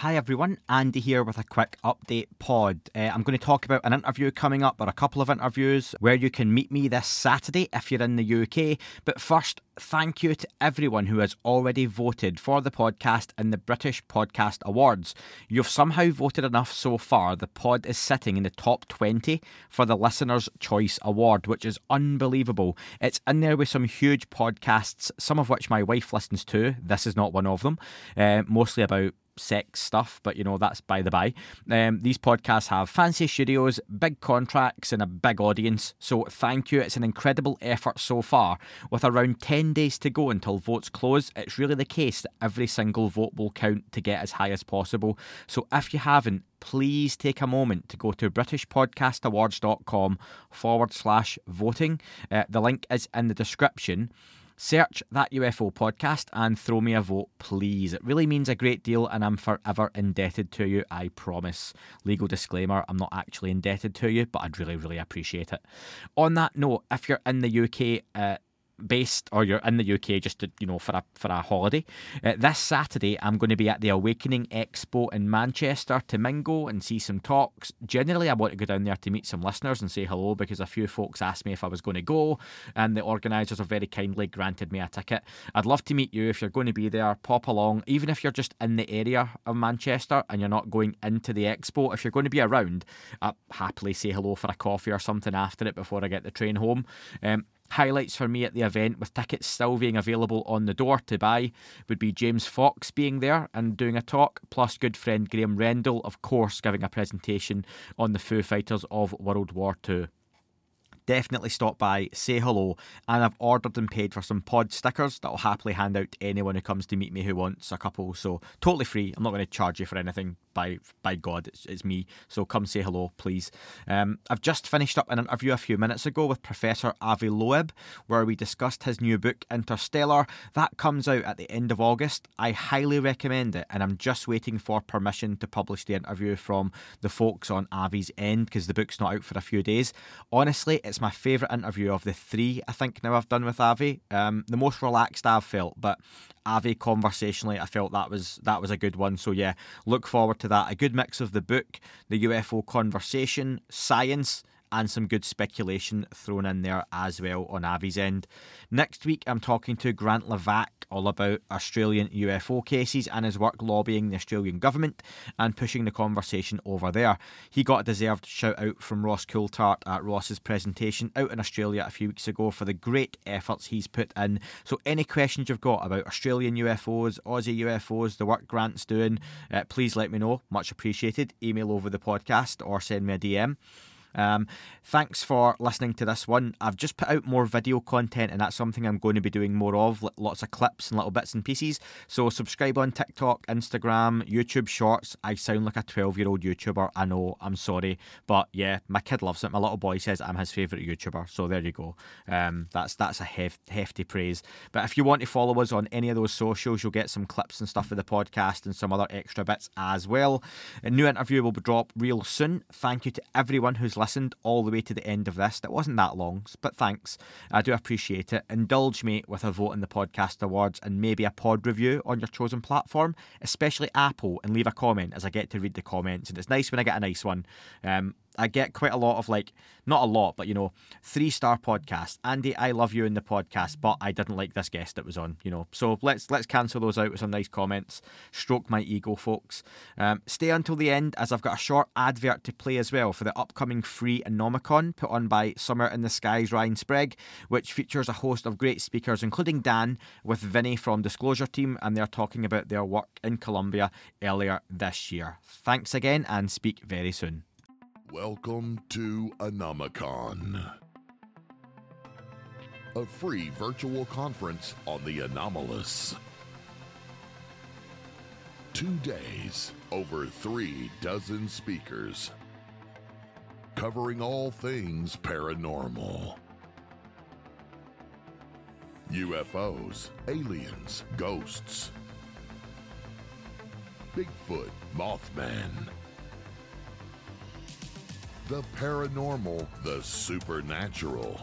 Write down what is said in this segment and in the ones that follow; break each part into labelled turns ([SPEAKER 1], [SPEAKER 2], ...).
[SPEAKER 1] Hi everyone, Andy here with a quick update pod. Uh, I'm going to talk about an interview coming up or a couple of interviews where you can meet me this Saturday if you're in the UK. But first, thank you to everyone who has already voted for the podcast in the British Podcast Awards. You've somehow voted enough so far. The pod is sitting in the top 20 for the Listener's Choice Award, which is unbelievable. It's in there with some huge podcasts, some of which my wife listens to. This is not one of them, uh, mostly about sex stuff, but you know, that's by the by. Um, these podcasts have fancy studios, big contracts, and a big audience. So thank you. It's an incredible effort so far. With around 10 days to go until votes close, it's really the case that every single vote will count to get as high as possible. So if you haven't, please take a moment to go to BritishPodcastAwards.com forward slash voting. Uh, the link is in the description. Search that UFO podcast and throw me a vote, please. It really means a great deal, and I'm forever indebted to you, I promise. Legal disclaimer I'm not actually indebted to you, but I'd really, really appreciate it. On that note, if you're in the UK, uh, based or you're in the UK just to you know for a for a holiday. Uh, this Saturday I'm going to be at the Awakening Expo in Manchester to mingle and see some talks. Generally I want to go down there to meet some listeners and say hello because a few folks asked me if I was going to go and the organisers have very kindly granted me a ticket. I'd love to meet you if you're going to be there. Pop along even if you're just in the area of Manchester and you're not going into the expo. If you're going to be around, I'll happily say hello for a coffee or something after it before I get the train home. Um, Highlights for me at the event, with tickets still being available on the door to buy, would be James Fox being there and doing a talk, plus good friend Graham Rendell, of course, giving a presentation on the Foo Fighters of World War II definitely stop by, say hello, and I've ordered and paid for some pod stickers that I'll happily hand out to anyone who comes to meet me who wants a couple. So totally free. I'm not going to charge you for anything. By by God, it's, it's me. So come say hello, please. Um, I've just finished up an interview a few minutes ago with Professor Avi Loeb, where we discussed his new book Interstellar. That comes out at the end of August. I highly recommend it, and I'm just waiting for permission to publish the interview from the folks on Avi's End because the book's not out for a few days. Honestly, it's my favourite interview of the three I think now I've done with Avi. Um, the most relaxed I've felt, but Avi conversationally, I felt that was that was a good one. So yeah, look forward to that. A good mix of the book, the UFO conversation, science, and some good speculation thrown in there as well on Avi's end. Next week, I'm talking to Grant Levac all about Australian UFO cases and his work lobbying the Australian government and pushing the conversation over there. He got a deserved shout out from Ross Coulthart at Ross's presentation out in Australia a few weeks ago for the great efforts he's put in. So, any questions you've got about Australian UFOs, Aussie UFOs, the work Grant's doing, uh, please let me know. Much appreciated. Email over the podcast or send me a DM. Um, thanks for listening to this one. I've just put out more video content, and that's something I'm going to be doing more of lots of clips and little bits and pieces. So, subscribe on TikTok, Instagram, YouTube Shorts. I sound like a 12 year old YouTuber. I know, I'm sorry. But yeah, my kid loves it. My little boy says I'm his favourite YouTuber. So, there you go. Um, that's, that's a hef- hefty praise. But if you want to follow us on any of those socials, you'll get some clips and stuff for the podcast and some other extra bits as well. A new interview will be drop real soon. Thank you to everyone who's listening listened all the way to the end of this. It wasn't that long, but thanks. I do appreciate it. Indulge me with a vote in the podcast awards and maybe a pod review on your chosen platform, especially Apple, and leave a comment as I get to read the comments. And it's nice when I get a nice one. Um, I get quite a lot of like, not a lot, but you know, three star podcasts. Andy, I love you in the podcast, but I didn't like this guest that was on. You know, so let's let's cancel those out with some nice comments. Stroke my ego, folks. Um, stay until the end, as I've got a short advert to play as well for the upcoming free Anomacon put on by Somewhere in the Skies Ryan Sprague, which features a host of great speakers, including Dan with Vinny from Disclosure Team, and they're talking about their work in Colombia earlier this year. Thanks again, and speak very soon.
[SPEAKER 2] Welcome to Anomacon, a free virtual conference on the anomalous. Two days, over three dozen speakers, covering all things paranormal. UFOs, aliens, ghosts, Bigfoot, Mothman the paranormal, the supernatural,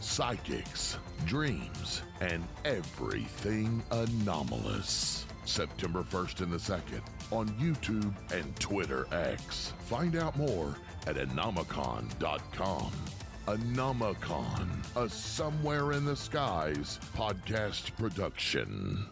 [SPEAKER 2] psychics, dreams, and everything anomalous. September 1st and the 2nd on YouTube and Twitter X. Find out more at anomacon.com. Anomacon, a Somewhere in the Skies podcast production.